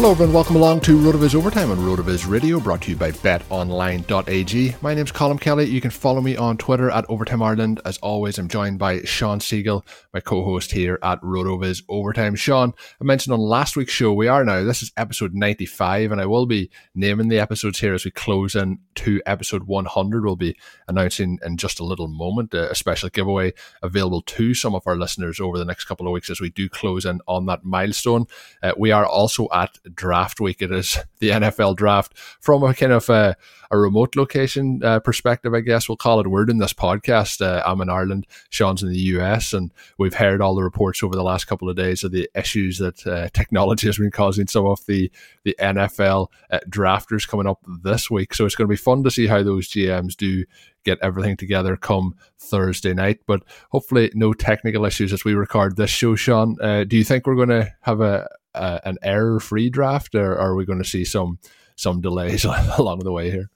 Hello, everyone. Welcome along to RotoViz Overtime on RotoViz Radio, brought to you by BetOnline.ag. My name's Colm Kelly. You can follow me on Twitter at Overtime Ireland. As always, I'm joined by Sean Siegel, my co-host here at RotoViz Overtime. Sean, I mentioned on last week's show, we are now, this is episode 95, and I will be naming the episodes here as we close in to episode 100. We'll be announcing in just a little moment a special giveaway available to some of our listeners over the next couple of weeks as we do close in on that milestone. Uh, we are also at draft week. It is the NFL draft from a kind of a, a remote location uh, perspective, I guess we'll call it. Word in this podcast. Uh, I'm in Ireland, Sean's in the US, and we've heard all the reports over the last couple of days of the issues that uh, technology has been causing some of the the NFL uh, drafters coming up this week. So it's going to be fun to see how those GMs do get everything together come Thursday night. But hopefully, no technical issues as we record this show. Sean. uh, do you think we're going to have a, a an error free draft, or are we going to see some some delays along the way here?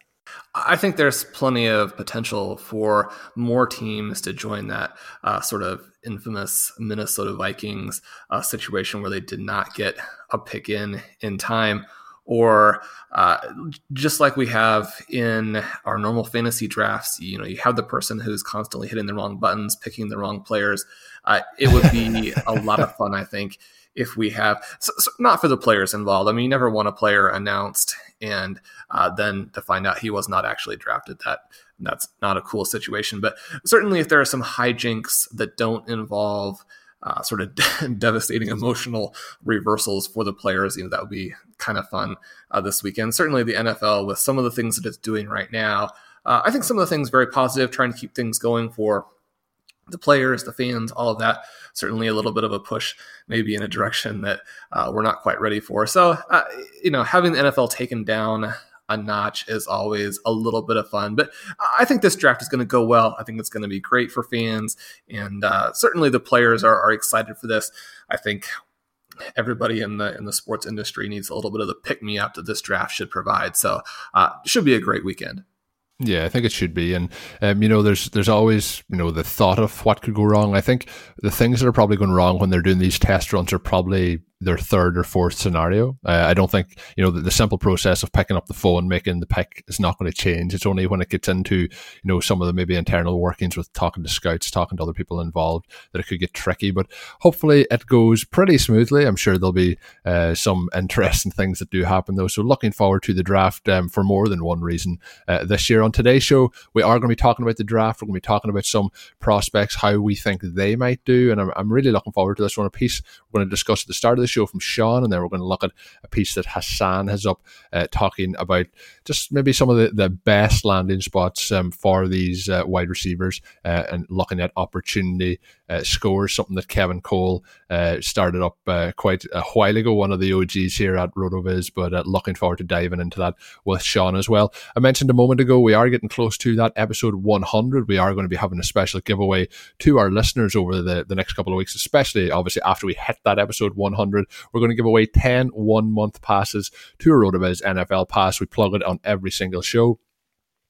I think there's plenty of potential for more teams to join that uh, sort of infamous Minnesota Vikings uh, situation where they did not get a pick in in time or uh, just like we have in our normal fantasy drafts, you know, you have the person who's constantly hitting the wrong buttons, picking the wrong players. Uh, it would be a lot of fun, I think, if we have so, so not for the players involved. I mean, you never want a player announced and uh, then to find out he was not actually drafted. That that's not a cool situation. But certainly, if there are some hijinks that don't involve uh, sort of devastating emotional reversals for the players, you know, that would be kind of fun uh, this weekend. Certainly, the NFL with some of the things that it's doing right now. Uh, I think some of the things very positive, trying to keep things going for the players, the fans, all of that. Certainly a little bit of a push, maybe in a direction that uh, we're not quite ready for. So, uh, you know, having the NFL taken down a notch is always a little bit of fun. But I think this draft is going to go well. I think it's going to be great for fans, and uh, certainly the players are, are excited for this. I think everybody in the in the sports industry needs a little bit of the pick me up that this draft should provide. So, uh, should be a great weekend. Yeah, I think it should be, and um, you know, there's there's always you know the thought of what could go wrong. I think the things that are probably going wrong when they're doing these test runs are probably their third or fourth scenario. Uh, I don't think you know the, the, simple process of picking up the phone, making the pick is not going to change. It's only when it gets into you know some of the maybe internal workings with talking to scouts, talking to other people involved, that it could get tricky. But hopefully it goes pretty smoothly. I'm sure there'll be uh, some interesting things that do happen though. So looking forward to the draft um, for more than one reason uh, this year. On today's show, we are going to be talking about the draft. We're going to be talking about some prospects, how we think they might do, and I'm, I'm really looking forward to this one. A piece we're going to discuss at the start of the show from Sean, and then we're going to look at a piece that Hassan has up uh, talking about just maybe some of the, the best landing spots um, for these uh, wide receivers uh, and looking at opportunity uh, scores, something that Kevin Cole uh, started up uh, quite a while ago, one of the OGs here at RotoViz, but looking forward to diving into that with Sean as well. I mentioned a moment ago, we are getting close to that episode 100. We are going to be having a special giveaway to our listeners over the, the next couple of weeks, especially obviously after we hit that episode 100. We're going to give away 10 one month passes to a RotoViz NFL pass. We plug it on every single show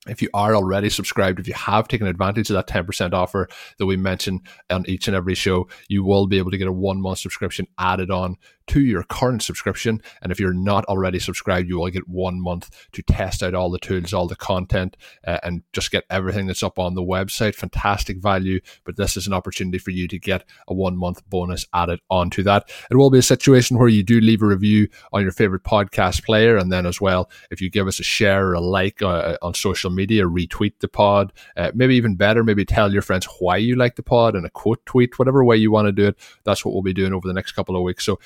if you are already subscribed, if you have taken advantage of that 10% offer that we mention on each and every show, you will be able to get a one month subscription added on to your current subscription. And if you're not already subscribed, you will get one month to test out all the tools, all the content, uh, and just get everything that's up on the website. Fantastic value, but this is an opportunity for you to get a one month bonus added onto that. It will be a situation where you do leave a review on your favorite podcast player. And then as well, if you give us a share or a like uh, on social media, retweet the pod, uh, maybe even better, maybe tell your friends why you like the pod and a quote tweet, whatever way you want to do it. That's what we'll be doing over the next couple of weeks. So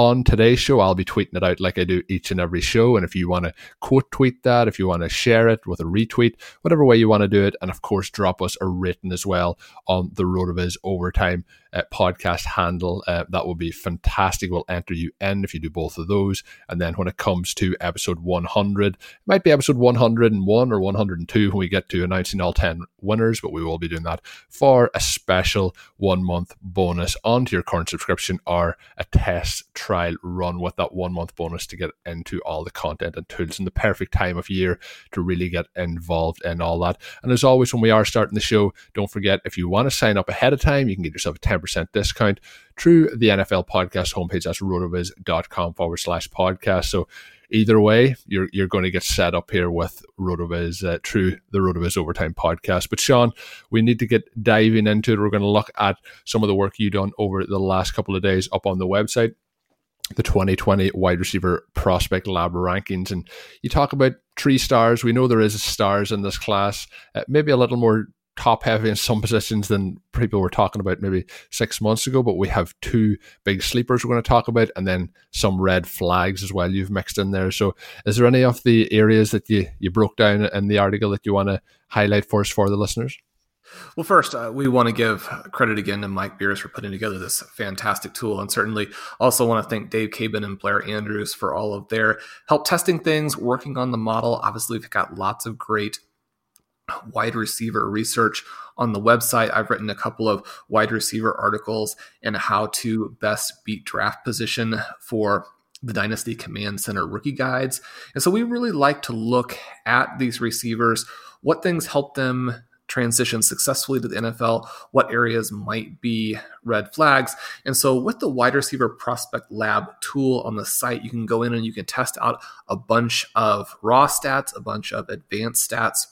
on today's show, I'll be tweeting it out like I do each and every show. And if you want to quote tweet that, if you want to share it with a retweet, whatever way you want to do it, and of course, drop us a written as well on the RotoViz Overtime uh, podcast handle. Uh, that will be fantastic. We'll enter you in if you do both of those. And then when it comes to episode 100, it might be episode 101 or 102 when we get to announcing all 10 winners, but we will be doing that for a special one month bonus onto your current subscription or a test run with that one month bonus to get into all the content and tools in the perfect time of year to really get involved in all that. And as always, when we are starting the show, don't forget if you want to sign up ahead of time, you can get yourself a 10 10% discount through the NFL podcast homepage. That's rotoviz.com forward slash podcast. So either way, you're, you're going to get set up here with RotoViz uh, through the RotoViz Overtime podcast. But Sean, we need to get diving into it. We're going to look at some of the work you've done over the last couple of days up on the website the 2020 wide receiver prospect lab rankings and you talk about three stars we know there is stars in this class uh, maybe a little more top heavy in some positions than people were talking about maybe six months ago. But we have two big sleepers we're going to talk about, and then some red flags as well. You've mixed in there. So, is there any of the areas that you you broke down in the article that you want to highlight for us for the listeners? Well, first, uh, we want to give credit again to Mike Beers for putting together this fantastic tool. And certainly also want to thank Dave Caban and Blair Andrews for all of their help testing things, working on the model. Obviously, we've got lots of great wide receiver research on the website. I've written a couple of wide receiver articles and how to best beat draft position for the Dynasty Command Center rookie guides. And so we really like to look at these receivers, what things help them transition successfully to the NFL, what areas might be red flags. And so, with the wide receiver prospect lab tool on the site, you can go in and you can test out a bunch of raw stats, a bunch of advanced stats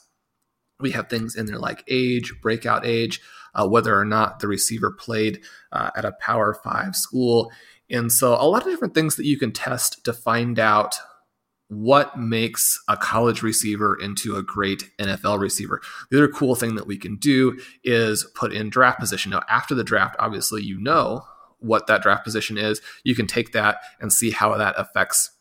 we have things in there like age, breakout age, uh, whether or not the receiver played uh, at a Power Five school. And so, a lot of different things that you can test to find out what makes a college receiver into a great NFL receiver. The other cool thing that we can do is put in draft position. Now, after the draft, obviously, you know what that draft position is. You can take that and see how that affects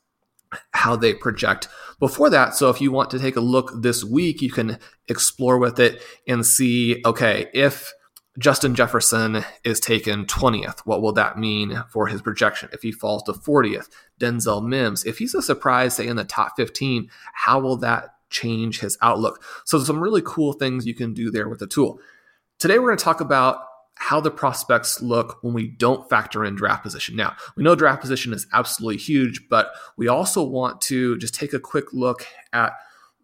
how they project before that. So if you want to take a look this week, you can explore with it and see okay, if Justin Jefferson is taken 20th, what will that mean for his projection? If he falls to 40th, Denzel Mims, if he's a surprise, say in the top 15, how will that change his outlook? So, some really cool things you can do there with the tool. Today, we're going to talk about how the prospects look when we don't factor in draft position. Now, we know draft position is absolutely huge, but we also want to just take a quick look at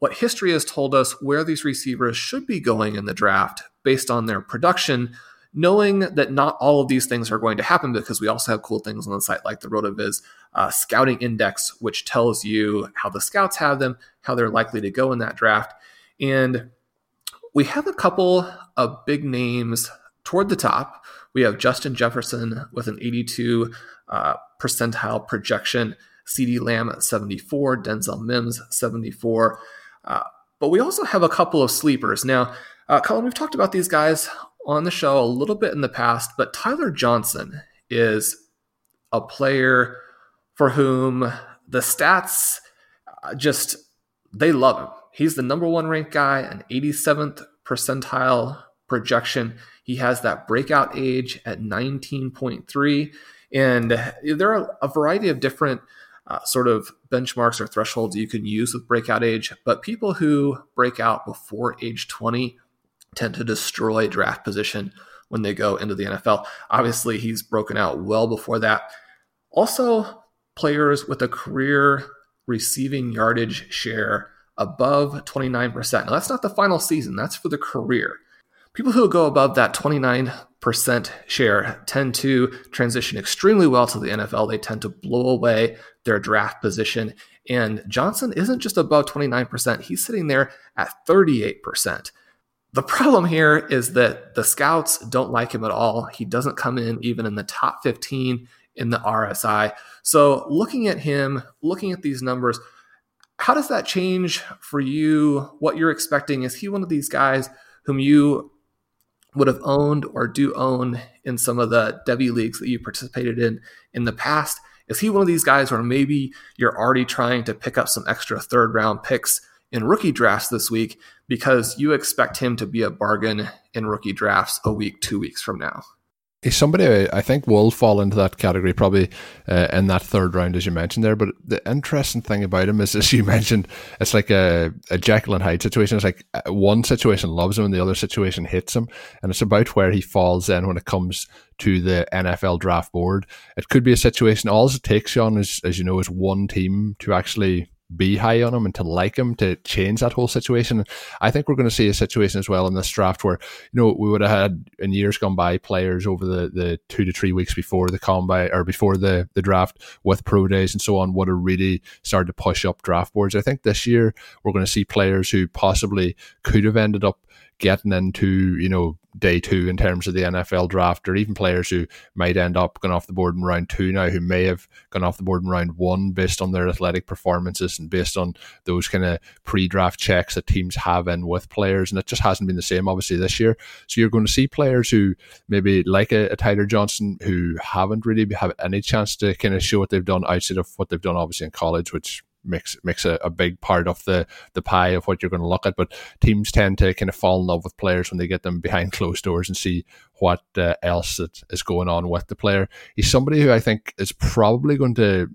what history has told us where these receivers should be going in the draft based on their production, knowing that not all of these things are going to happen because we also have cool things on the site like the RotoViz uh, scouting index, which tells you how the scouts have them, how they're likely to go in that draft. And we have a couple of big names toward the top. We have Justin Jefferson with an 82 uh, percentile projection, CeeDee Lamb at 74, Denzel Mims 74. Uh, but we also have a couple of sleepers. Now, uh, Colm, we've talked about these guys on the show a little bit in the past, but Tyler Johnson is a player for whom the stats uh, just they love him. He's the number one ranked guy, an 87th percentile projection. He has that breakout age at 19.3. And there are a variety of different uh, sort of benchmarks or thresholds you can use with breakout age, but people who break out before age 20 tend to destroy draft position when they go into the NFL. Obviously, he's broken out well before that. Also, players with a career receiving yardage share above 29%. Now, that's not the final season, that's for the career. People who go above that 29% share tend to transition extremely well to the NFL. They tend to blow away their draft position. And Johnson isn't just above 29%, he's sitting there at 38%. The problem here is that the scouts don't like him at all. He doesn't come in even in the top 15 in the RSI. So, looking at him, looking at these numbers, how does that change for you? What you're expecting? Is he one of these guys whom you would have owned or do own in some of the Devy leagues that you participated in in the past? Is he one of these guys where maybe you're already trying to pick up some extra third round picks in rookie drafts this week because you expect him to be a bargain in rookie drafts a week, two weeks from now. He's somebody I think will fall into that category probably uh, in that third round, as you mentioned there. But the interesting thing about him is, as you mentioned, it's like a, a Jekyll and Hyde situation. It's like uh, one situation loves him and the other situation hates him. And it's about where he falls in when it comes to the NFL draft board. It could be a situation, all it takes, Sean, is, as you know, is one team to actually be high on him and to like him to change that whole situation. I think we're going to see a situation as well in this draft where, you know, we would have had in years gone by players over the, the two to three weeks before the combine or before the, the draft with pro days and so on would have really started to push up draft boards. I think this year we're going to see players who possibly could have ended up getting into, you know, day two in terms of the NFL draft, or even players who might end up going off the board in round two now, who may have gone off the board in round one based on their athletic performances and based on those kind of pre draft checks that teams have in with players. And it just hasn't been the same, obviously, this year. So you're going to see players who maybe like a, a Tyler Johnson who haven't really had any chance to kind of show what they've done outside of what they've done, obviously, in college, which makes makes a, a big part of the the pie of what you're going to look at. But teams tend to kind of fall in love with players when they get them behind closed doors and see what uh, else is going on with the player. He's somebody who I think is probably going to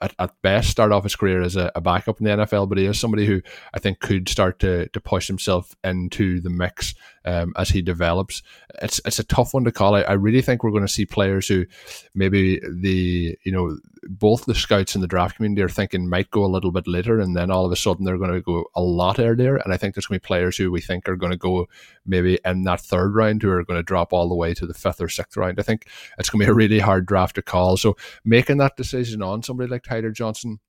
at, at best start off his career as a, a, backup in the NFL, but he is somebody who I think could start to to push himself into the mix um, as he develops. It's it's a tough one to call. I, I really think we're going to see players who maybe the you know both the scouts and the draft community are thinking might go a little bit later, and then all of a sudden they're going to go a lot earlier. And I think there's going to be players who we think are going to go maybe in that third round who are going to drop all the way to the fifth or sixth round. I think it's going to be a really hard draft to call. So making that decision on somebody like Tyler Johnson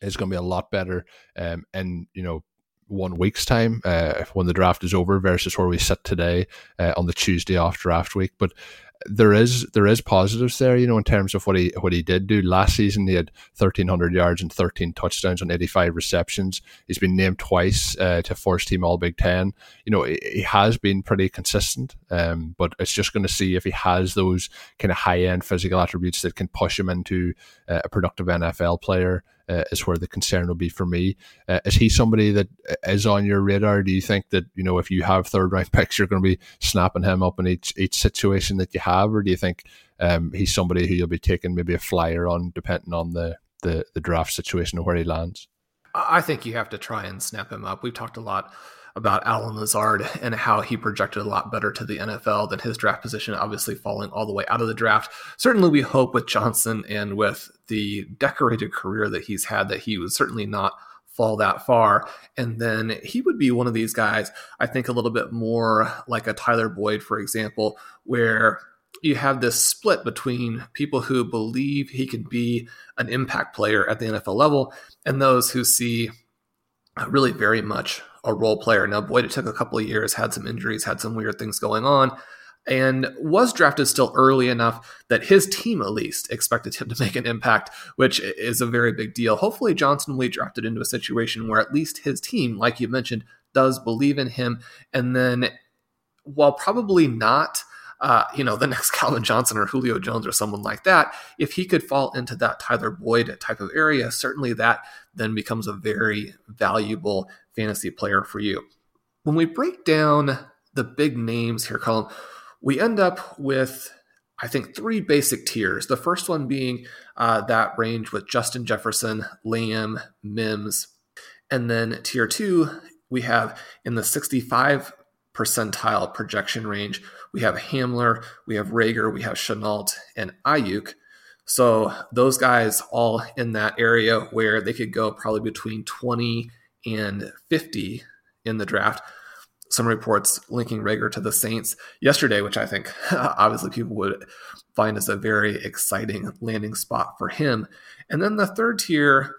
is going to be a lot better. Um, and you know one week's time uh, when the draft is over versus where we sit today uh, on the Tuesday off draft week. But there is there is positives there, you know, in terms of what he what he did do last season. He had thirteen hundred yards and thirteen touchdowns on eighty five receptions. He's been named twice uh, to first team All Big Ten. You know, he has been pretty consistent, um, but it's just going to see if he has those kind of high end physical attributes that can push him into uh, a productive NFL player uh, is where the concern will be for me. Uh, is he somebody that is on your radar? Do you think that you know if you have third round picks, you're going to be snapping him up in each each situation that you have, or do you think um, he's somebody who you'll be taking maybe a flyer on, depending on the the, the draft situation or where he lands? I think you have to try and snap him up. We've talked a lot about Allen Lazard and how he projected a lot better to the NFL than his draft position, obviously falling all the way out of the draft. Certainly, we hope with Johnson and with the decorated career that he's had that he would certainly not fall that far. And then he would be one of these guys, I think a little bit more like a Tyler Boyd, for example, where you have this split between people who believe he can be an impact player at the NFL level and those who see really very much a role player. Now, Boyd, it took a couple of years, had some injuries, had some weird things going on, and was drafted still early enough that his team, at least, expected him to make an impact, which is a very big deal. Hopefully, Johnson will be drafted into a situation where at least his team, like you mentioned, does believe in him. And then, while probably not uh, you know, the next Calvin Johnson or Julio Jones or someone like that, if he could fall into that Tyler Boyd type of area, certainly that then becomes a very valuable fantasy player for you. When we break down the big names here, Colm, we end up with, I think, three basic tiers. The first one being uh, that range with Justin Jefferson, Lamb, Mims. And then tier two, we have in the 65 percentile projection range. We have Hamler, we have Reagor, we have Shenault, and Aiyuk. So those guys all in that area where they could go probably between 20 and 50 in the draft. Some reports linking Reagor to the Saints yesterday, which I think obviously people would find as a very exciting landing spot for him. And then the third tier,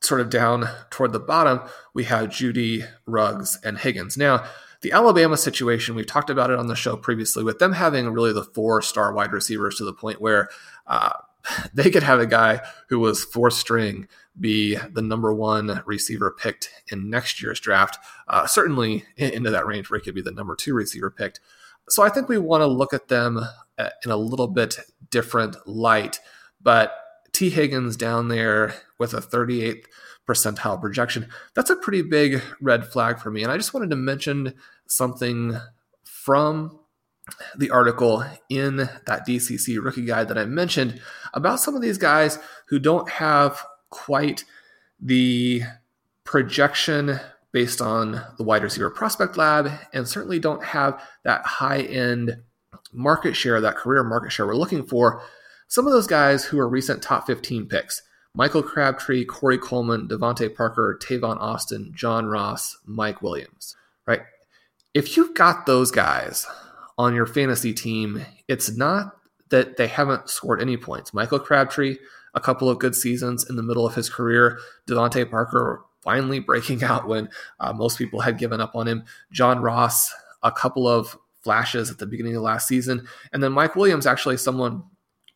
sort of down toward the bottom, we have Jeudy, Ruggs, and Higgins. Now, the Alabama situation, we've talked about it on the show previously, with them having really the four star wide receivers to the point where uh, they could have a guy who was fourth string be the number one receiver picked in next year's draft. Uh, certainly into that range where he could be the number two receiver picked. So I think we want to look at them uh, in a little bit different light. But Tee Higgins down there with a 38th percentile projection. That's a pretty big red flag for me. And I just wanted to mention something from the article in that DCC rookie guide that I mentioned about some of these guys who don't have quite the projection based on the wide receiver prospect lab and certainly don't have that high end market share, that career market share we're looking for. Some of those guys who are recent top 15 picks. Michael Crabtree, Corey Coleman, DeVante Parker, Tavon Austin, John Ross, Mike Williams, right? If you've got those guys on your fantasy team, it's not that they haven't scored any points. Michael Crabtree, a couple of good seasons in the middle of his career. DeVante Parker finally breaking out when uh, most people had given up on him. John Ross, a couple of flashes at the beginning of last season. And then Mike Williams, actually someone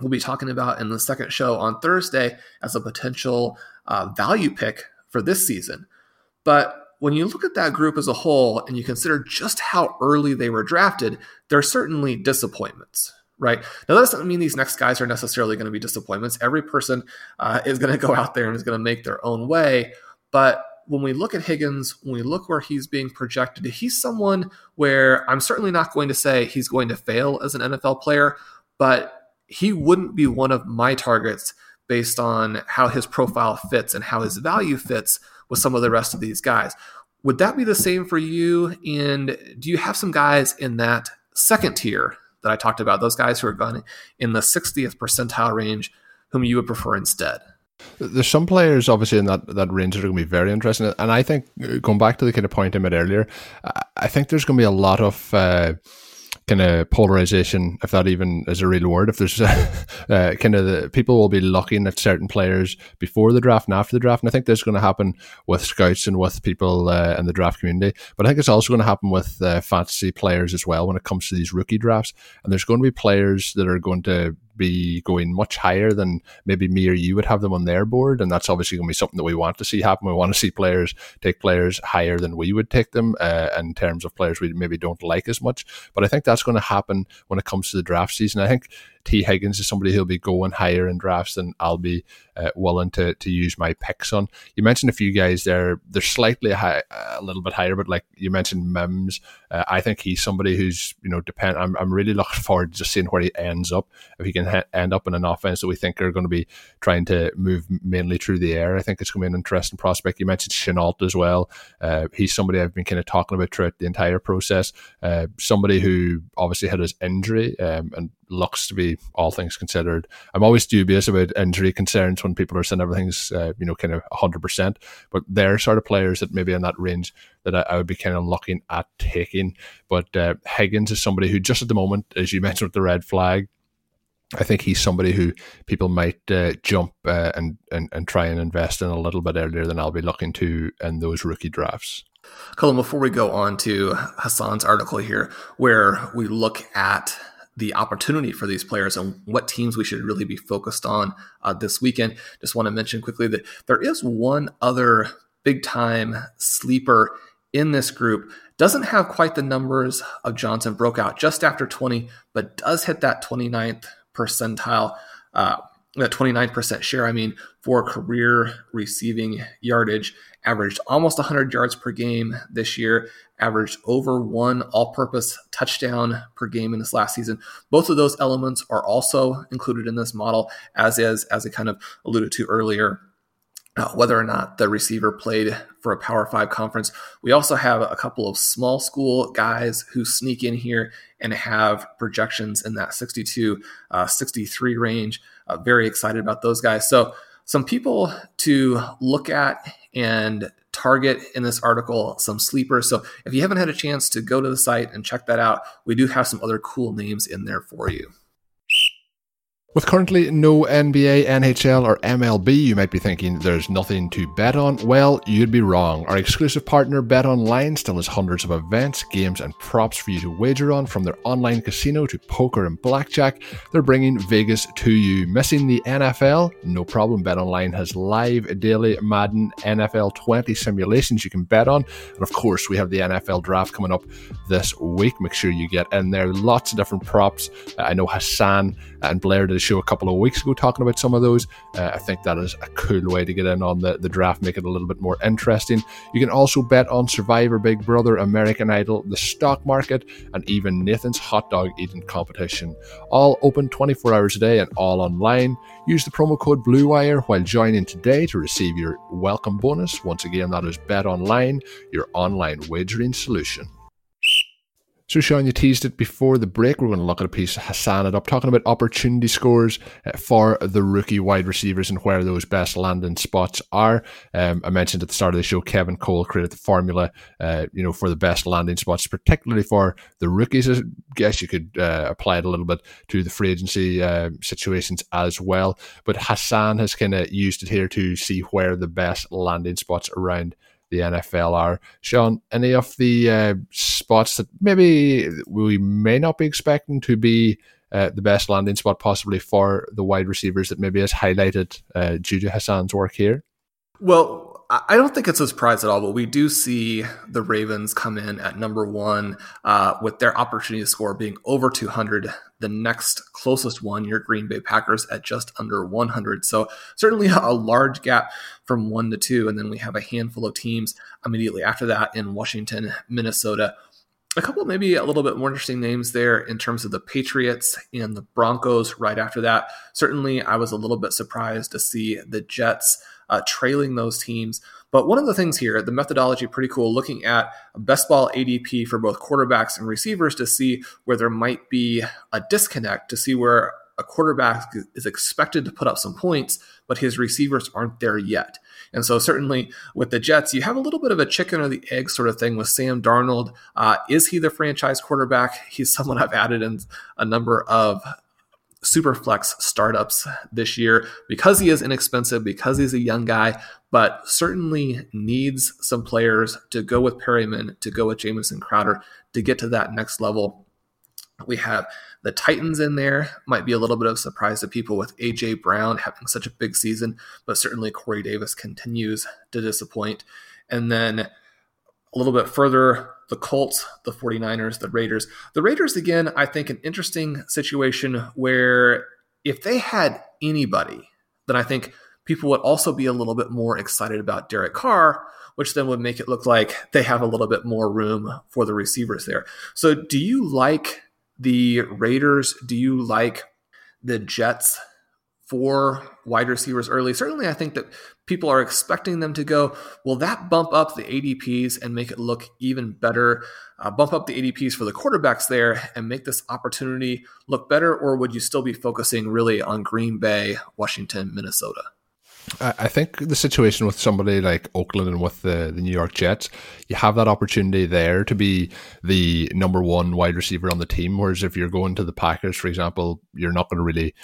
we'll be talking about in the second show on Thursday as a potential uh, value pick for this season. But when you look at that group as a whole and you consider just how early they were drafted, there are certainly disappointments, right? Now, that doesn't mean these next guys are necessarily going to be disappointments. Every person uh, is going to go out there and is going to make their own way. But when we look at Higgins, when we look where he's being projected, he's someone where I'm certainly not going to say he's going to fail as an NFL player, but he wouldn't be one of my targets based on how his profile fits and how his value fits with some of the rest of these guys. Would that be the same for you? And do you have some guys in that second tier that I talked about, those guys who are going in the 60th percentile range, whom you would prefer instead? There's some players obviously in that, that range that are going to be very interesting. And I think going back to the kind of point I made earlier, I think there's going to be a lot of. Uh, kind of polarization, if that even is a real word. If there's uh, kind of the people will be looking at certain players before the draft and after the draft, and I think this is going to happen with scouts and with people uh, in the draft community. But I think it's also going to happen with uh, fantasy players as well when it comes to these rookie drafts. And there's going to be players that are going to be going much higher than maybe me or you would have them on their board. And that's obviously going to be something that we want to see happen. We want to see players take players higher than we would take them uh, in terms of players we maybe don't like as much. But I think that's going to happen when it comes to the draft season. I think Tee Higgins is somebody who'll be going higher in drafts than I'll be uh, willing to to use my picks on. You mentioned a few guys there; they're slightly high, a little bit higher, but like you mentioned, Mims. Uh, I think he's somebody who's you know depend. I'm I'm really looking forward to just seeing where he ends up. If he can ha- end up in an offense that we think are going to be trying to move mainly through the air, I think it's going to be an interesting prospect. You mentioned Shenault as well. Uh, he's somebody I've been kind of talking about throughout the entire process. Uh, somebody who obviously had his injury um, and looks to be all things considered. I'm always dubious about injury concerns when people are saying everything's uh, you know kind of 100. percent But they're sort of players that maybe in that range that I, I would be kind of looking at taking. But uh, Higgins is somebody who just at the moment, as you mentioned with the red flag, I think he's somebody who people might uh, jump uh, and, and and try and invest in a little bit earlier than I'll be looking to in those rookie drafts. Colm, before we go on to Hassan's article here, where we look at the opportunity for these players and what teams we should really be focused on uh, this weekend, just want to mention quickly that there is one other big time sleeper in this group doesn't have quite the numbers of Johnson, broke out just after 20, but does hit that 29th percentile, uh, that 29% share, I mean, for career receiving yardage, averaged almost 100 yards per game this year, averaged over one all purpose touchdown per game in this last season. Both of those elements are also included in this model, as is, as I kind of alluded to earlier, uh, whether or not the receiver played for a Power Five conference. We also have a couple of small school guys who sneak in here and have projections in that 62, uh, 63 range. Uh, very excited about those guys. So, some people to look at and target in this article, some sleepers. So, if you haven't had a chance to go to the site and check that out, we do have some other cool names in there for you. With currently no NBA, NHL, or MLB, you might be thinking there's nothing to bet on. Well, you'd be wrong. Our exclusive partner, Bet Online, still has hundreds of events, games, and props for you to wager on, from their online casino to poker and blackjack. They're bringing Vegas to you. Missing the NFL? No problem. Bet Online has live daily Madden NFL 20 simulations you can bet on. And of course, we have the NFL draft coming up this week. Make sure you get in there. Lots of different props. I know Hassan and Blair did show a couple of weeks ago talking about some of those. Uh, I think that is a cool way to get in on the, the draft, make it a little bit more interesting. You can also bet on Survivor, Big Brother, American Idol, the stock market, and even Nathan's hot dog eating competition. All open 24 hours a day and all online. Use the promo code BLUEWIRE while joining today to receive your welcome bonus. Once again, that is Bet Online, your online wagering solution. So, Sean, you teased it before the break. We're going to look at a piece of Hassan it up, talking about opportunity scores uh, for the rookie wide receivers and where those best landing spots are. Um, I mentioned at the start of the show, Kevin Cole created the formula, uh, you know, for the best landing spots, particularly for the rookies. I guess you could uh, apply it a little bit to the free agency uh, situations as well. But Hassan has kind of used it here to see where the best landing spots around the NFL are. Sean, any of the uh, spots that maybe we may not be expecting to be uh, the best landing spot possibly for the wide receivers that maybe has highlighted uh, Hassan's work here? Well, I don't think it's a surprise at all, but we do see the Ravens come in at number one uh, with their opportunity to score being over 200. The next closest one, your Green Bay Packers, at just under 100. So certainly a large gap from one to two. And then we have a handful of teams immediately after that in Washington, Minnesota. A couple maybe a little bit more interesting names there in terms of the Patriots and the Broncos right after that. Certainly, I was a little bit surprised to see the Jets uh, trailing those teams. But one of the things here, the methodology pretty cool, looking at best ball ADP for both quarterbacks and receivers to see where there might be a disconnect, to see where a quarterback is expected to put up some points, but his receivers aren't there yet. And so, certainly with the Jets, you have a little bit of a chicken or the egg sort of thing with Sam Darnold. Uh, is he the franchise quarterback? He's someone I've added in a number of Superflex startups this year because he is inexpensive, because he's a young guy, but certainly needs some players to go with Perriman, to go with Jamison Crowder to get to that next level. We have the Titans in there, might be a little bit of surprise to people with AJ Brown having such a big season, but certainly Corey Davis continues to disappoint. And then a little bit further the Colts, the 49ers, the Raiders. The Raiders, again, I think an interesting situation where if they had anybody, then I think people would also be a little bit more excited about Derek Carr, which then would make it look like they have a little bit more room for the receivers there. So, do you like the Raiders? Do you like the Jets four wide receivers early. Certainly, I think that people are expecting them to go. Will that bump up the ADPs and make it look even better? Uh, bump up the ADPs for the quarterbacks there and make this opportunity look better? Or would you still be focusing really on Green Bay, Washington, Minnesota? I think the situation with somebody like Oakland and with the, the New York Jets, you have that opportunity there to be the number one wide receiver on the team. Whereas if you're going to the Packers, for example, you're not going to really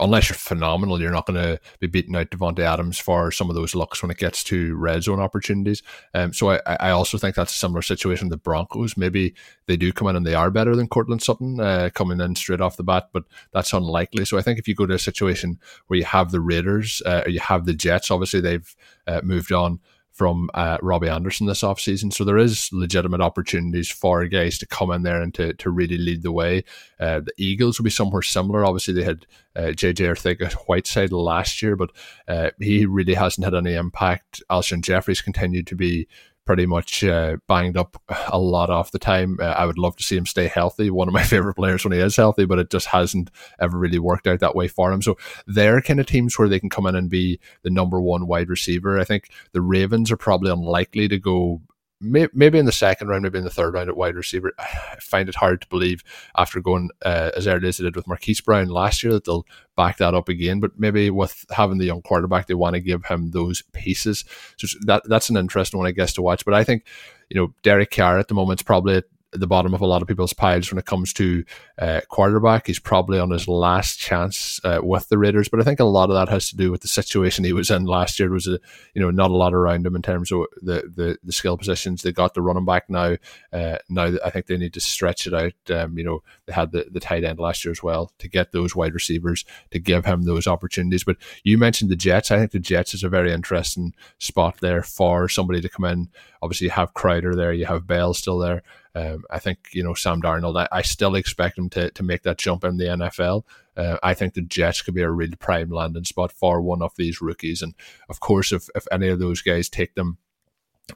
unless you're phenomenal, you're not going to be beating out Davante Adams for some of those looks when it gets to red zone opportunities. Um, so I, I also think that's a similar situation. The Broncos maybe they do come in and they are better than Courtland Sutton uh, coming in straight off the bat, but that's unlikely. So I think if you go to a situation where you have the Raiders, uh, or you have the Jets, obviously they've uh, moved on from uh, Robbie Anderson this offseason. So there is legitimate opportunities for guys to come in there and to, to really lead the way. Uh, the Eagles will be somewhere similar. Obviously, they had uh, JJ Arcega Whiteside last year, but uh, he really hasn't had any impact. Alshon Jeffery continued to be pretty much uh, banged up a lot off the time. Uh, I would love to see him stay healthy. One of my favorite players when he is healthy, but it just hasn't ever really worked out that way for him. So they're kind of teams where they can come in and be the number one wide receiver. I think the Ravens are probably unlikely to go maybe in the second round, maybe in the third round at wide receiver. I find it hard to believe after going uh, as early as they did with Marquise Brown last year that they'll back that up again. But maybe with having the young quarterback, they want to give him those pieces. So that that's an interesting one, I guess, to watch. But I think you know Derek Carr at the moment is probably the bottom of a lot of people's piles when it comes to uh, quarterback. He's probably on his last chance uh, with the Raiders, but I think a lot of that has to do with the situation he was in last year. It was a, you know not a lot around him in terms of the the, the skill positions. They got the running back now. Uh, now I think they need to stretch it out. Um, you know they had the, the tight end last year as well to get those wide receivers to give him those opportunities. But you mentioned the Jets. I think the Jets is a very interesting spot there for somebody to come in. Obviously, you have Crowder there, you have Bell still there. Um, I think you know Sam Darnold. I, I, still expect him to to make that jump in the NFL. Uh, I think the Jets could be a real prime landing spot for one of these rookies. And of course, if if any of those guys take them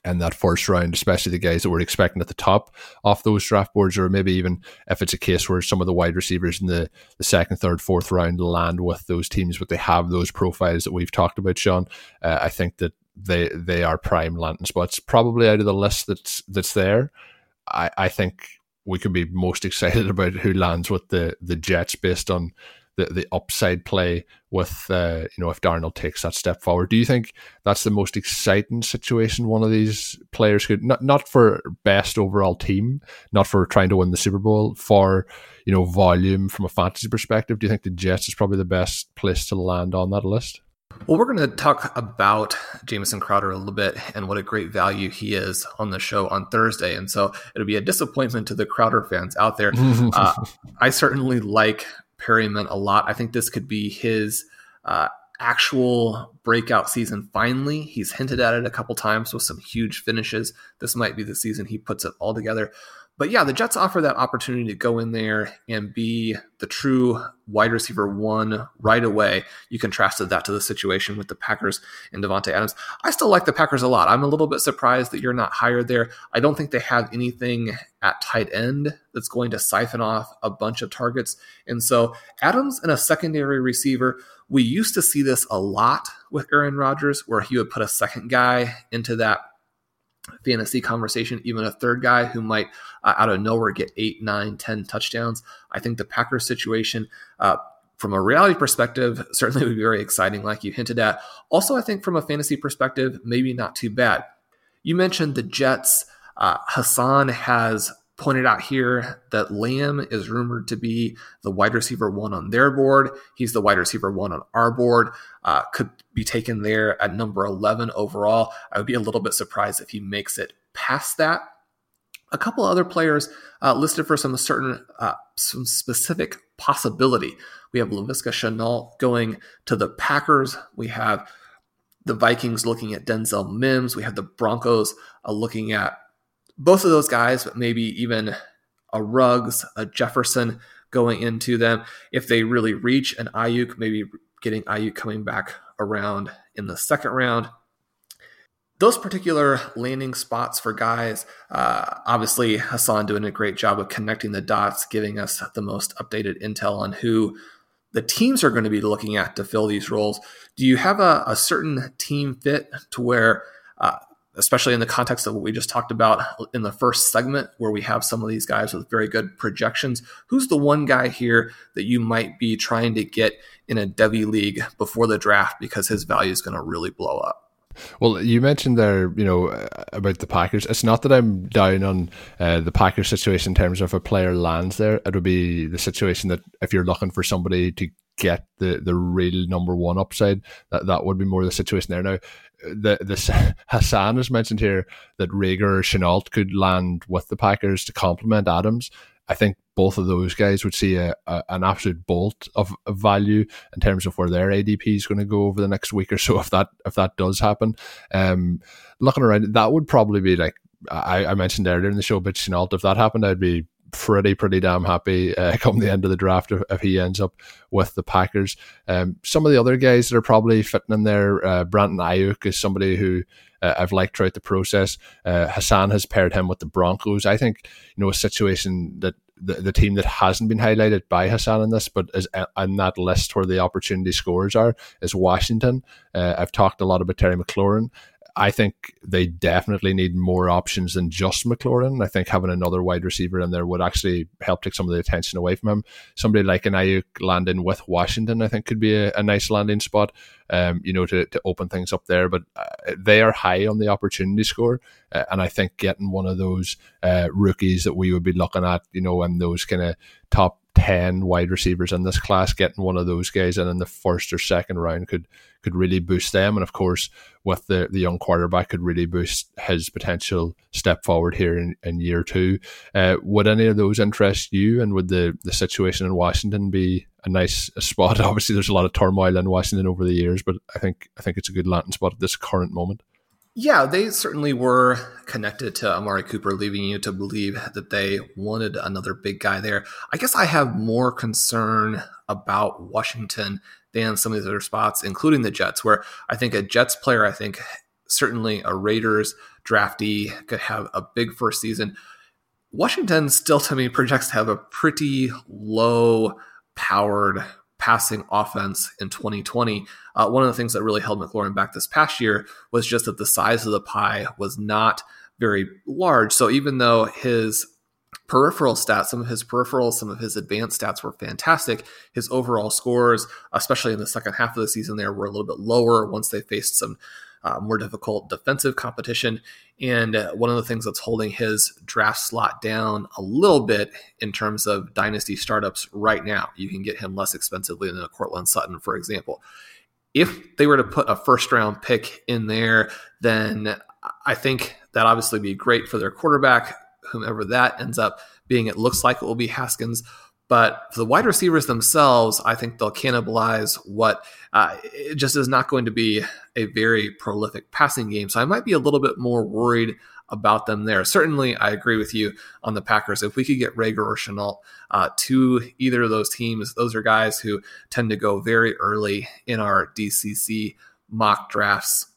in that first round, especially the guys that we're expecting at the top off those draft boards, or maybe even if it's a case where some of the wide receivers in the, the second, third, fourth round land with those teams, but they have those profiles that we've talked about, Sean. Uh, I think that they they are prime landing spots. Probably out of the list that's that's there, I, I think we could be most excited about who lands with the the Jets based on the, the upside play with uh, you know if Darnold takes that step forward. Do you think that's the most exciting situation one of these players could not not for best overall team, not for trying to win the Super Bowl, for you know volume from a fantasy perspective? Do you think the Jets is probably the best place to land on that list? Well, we're going to talk about Jamison Crowder a little bit and what a great value he is on the show on Thursday. And so it'll be a disappointment to the Crowder fans out there. uh, I certainly like Perriman a lot. I think this could be his uh, actual breakout season finally. He's hinted at it a couple times with some huge finishes. This might be the season he puts it all together. But yeah, the Jets offer that opportunity to go in there and be the true wide receiver one right away. You contrasted that to the situation with the Packers and Davante Adams. I still like the Packers a lot. I'm a little bit surprised that you're not higher there. I don't think they have anything at tight end that's going to siphon off a bunch of targets. And so Adams and a secondary receiver, we used to see this a lot with Aaron Rodgers, where he would put a second guy into that fantasy conversation, even a third guy who might uh, out of nowhere get eight, nine, ten touchdowns. I think the Packers situation, uh, from a reality perspective, certainly would be very exciting, like you hinted at. Also, I think from a fantasy perspective, maybe not too bad. You mentioned the Jets. Uh, Hassan has pointed out here that Lamb is rumored to be the wide receiver one on their board. He's the wide receiver one on our board. Uh, could be taken there at number 11 overall. I would be a little bit surprised if he makes it past that. A couple other players uh, listed for some certain, uh, some specific possibility. We have Laviska Shenault going to the Packers. We have the Vikings looking at Denzel Mims. We have the Broncos uh, looking at both of those guys, but maybe even a Ruggs, a Jefferson going into them. If they really reach an Aiyuk, maybe getting Aiyuk coming back around in the second round. Those particular landing spots for guys, uh, obviously Hassan doing a great job of connecting the dots, giving us the most updated intel on who the teams are going to be looking at to fill these roles. Do you have a, a certain team fit to where, uh, especially in the context of what we just talked about in the first segment, where we have some of these guys with very good projections, who's the one guy here that you might be trying to get in a Devy league before the draft because his value is going to really blow up? Well, you mentioned there, you know, about the Packers. It's not that I'm down on uh, the Packers situation in terms of a player lands there. It would be the situation that if you're looking for somebody to get the, the real number one upside, that, that would be more the situation there. Now, the this Hassan has mentioned here that Reagor or Shenault could land with the Packers to complement Adams. I think both of those guys would see a, a an absolute bolt of, of, value in terms of where their ADP is going to go over the next week or so. If that if that does happen, um, looking around, that would probably be like I, I mentioned earlier in the show, but Shenault, if that happened, I'd be pretty pretty damn happy uh, come the end of the draft if, if, he ends up with the Packers. Um, some of the other guys that are probably fitting in there, uh, Brandon Aiyuk is somebody who uh, I've liked throughout the process. Uh, Hassan has paired him with the Broncos. I think you know a situation that the, the team that hasn't been highlighted by Hassan in this, but is on that list where the opportunity scores are, is Washington. Uh, I've talked a lot about Terry McLaurin. I think they definitely need more options than just McLaurin. I think having another wide receiver in there would actually help take some of the attention away from him. Somebody like an Aiyuk landing with Washington, I think, could be a, a nice landing spot. Um, you know, to, to open things up there. But uh, they are high on the opportunity score, uh, and I think getting one of those uh, rookies that we would be looking at, you know, and those kind of top 10 wide receivers in this class, getting one of those guys in in the first or second round could could really boost them. And of course, with the, the young quarterback, could really boost his potential step forward here in, in year two. Uh, would any of those interest you? And would the, the situation in Washington be a nice spot? Obviously, there's a lot of turmoil in Washington over the years, but I think I think it's a good landing spot at this current moment. Yeah, they certainly were connected to Amari Cooper, leaving you to believe that they wanted another big guy there. I guess I have more concern about Washington than some of these other spots, including the Jets, where I think a Jets player, I think certainly a Raiders draftee could have a big first season. Washington still, to me, projects to have a pretty low powered passing offense in 2020. Uh, one of the things that really held McLaurin back this past year was just that the size of the pie was not very large. So even though his peripheral stats, some of his peripherals, some of his advanced stats were fantastic. His overall scores, especially in the second half of the season, there were a little bit lower once they faced some uh, more difficult defensive competition. And uh, one of the things that's holding his draft slot down a little bit in terms of dynasty startups right now, you can get him less expensively than a Courtland Sutton, for example. If they were to put a first round pick in there, then I think that obviously be great for their quarterback, whomever that ends up being. It looks like it will be Haskins. But for the wide receivers themselves, I think they'll cannibalize what uh, it just is not going to be a very prolific passing game. So I might be a little bit more worried about them there. Certainly, I agree with you on the Packers. If we could get Reagor or Shenault uh, to either of those teams, those are guys who tend to go very early in our DCC mock drafts.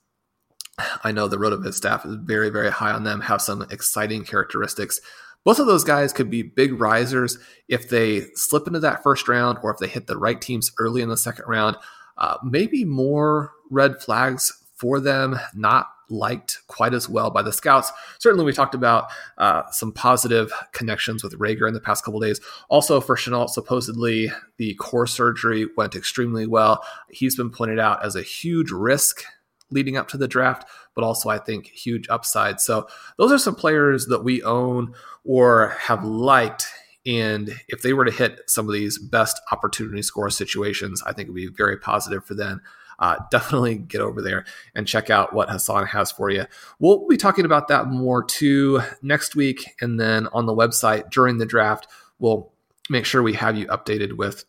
I know the RotoViz staff is very, very high on them, have some exciting characteristics. Both of those guys could be big risers if they slip into that first round or if they hit the right teams early in the second round. Uh, maybe more red flags for them, not liked quite as well by the scouts. Certainly, we talked about uh, some positive connections with Reagor in the past couple days. Also, for Shenault, supposedly the core surgery went extremely well. He's been pointed out as a huge risk leading up to the draft, but also I think huge upside. So those are some players that we own or have liked. And if they were to hit some of these best opportunity score situations, I think it would be very positive for them. Uh, definitely get over there and check out what Hassan has for you. We'll be talking about that more too next week. And then on the website during the draft, we'll make sure we have you updated with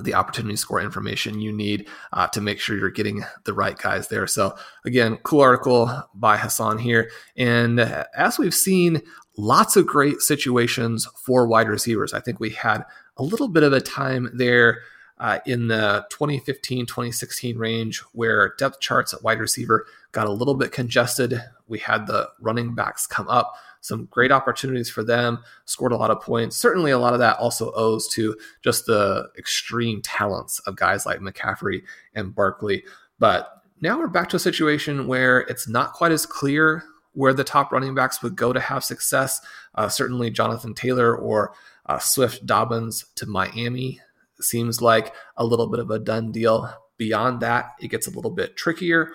the opportunity score information you need uh, to make sure you're getting the right guys there. So, again, cool article by Hassan here. And as we've seen, lots of great situations for wide receivers. I think we had a little bit of a time there uh, in the 2015 2016 range where depth charts at wide receiver got a little bit congested. We had the running backs come up some great opportunities for them, scored a lot of points. Certainly, a lot of that also owes to just the extreme talents of guys like McCaffrey and Barkley. But now we're back to a situation where it's not quite as clear where the top running backs would go to have success. Uh, certainly, Jonathan Taylor or uh, Swift Dobbins to Miami seems like a little bit of a done deal. Beyond that, it gets a little bit trickier.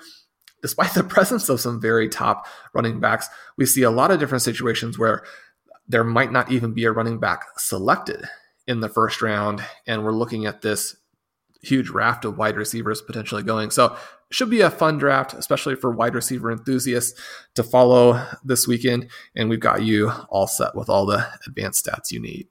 Despite the presence of some very top running backs, we see a lot of different situations where there might not even be a running back selected in the first round. And we're looking at this huge raft of wide receivers potentially going. So should be a fun draft, especially for wide receiver enthusiasts to follow this weekend. And we've got you all set with all the advanced stats you need.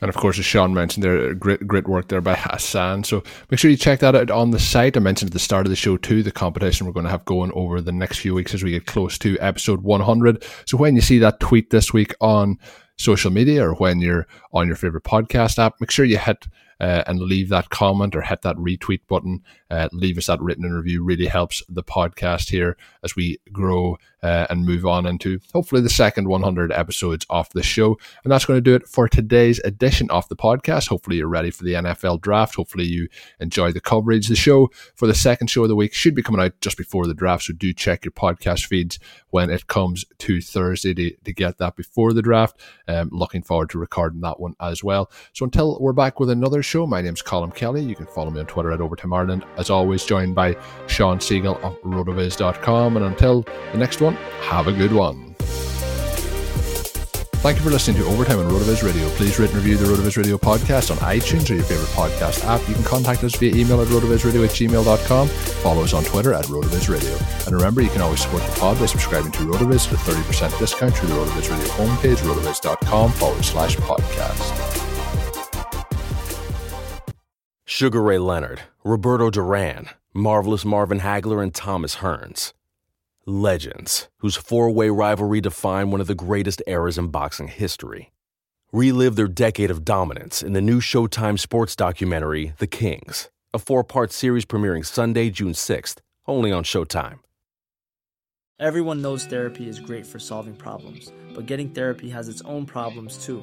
And of course, as Sean mentioned, there great great work there by Hassan. So make sure you check that out on the site. I mentioned at the start of the show too, the competition we're going to have going over the next few weeks as we get close to episode 100. So when you see that tweet this week on social media or when you're on your favorite podcast app, make sure you hit uh, and leave that comment or hit that retweet button. Uh, leave us that written and review. Really helps the podcast here as we grow uh, and move on into hopefully the second 100 episodes of the show. And that's going to do it for today's edition of the podcast. Hopefully, you're ready for the NFL draft. Hopefully, you enjoy the coverage. The show for the second show of the week should be coming out just before the draft. So do check your podcast feeds when it comes to Thursday to, to get that before the draft. Um, looking forward to recording that one as well. So until we're back with another show, my name's Colm Kelly. You can follow me on Twitter at Overtime Ireland. As always, joined by Shawn Siegele of rotoviz.com. And until the next one, have a good one. Thank you for listening to Overtime on RotoViz Radio. Please rate and review the RotoViz Radio podcast on iTunes or your favorite podcast app. You can contact us via email at rotovizradio at gmail.com. Follow us on Twitter at RotoViz Radio. And remember, you can always support the pod by subscribing to RotoViz at a 30% discount through the RotoViz Radio homepage, rotoviz.com forward slash podcast. Sugar Ray Leonard, Roberto Duran, Marvelous Marvin Hagler, and Thomas Hearns legends whose four way rivalry defined one of the greatest eras in boxing history. Relive their decade of dominance in the new Showtime sports documentary, The Kings, a four part series premiering Sunday, June 6th, only on Showtime. Everyone knows therapy is great for solving problems, but getting therapy has its own problems too,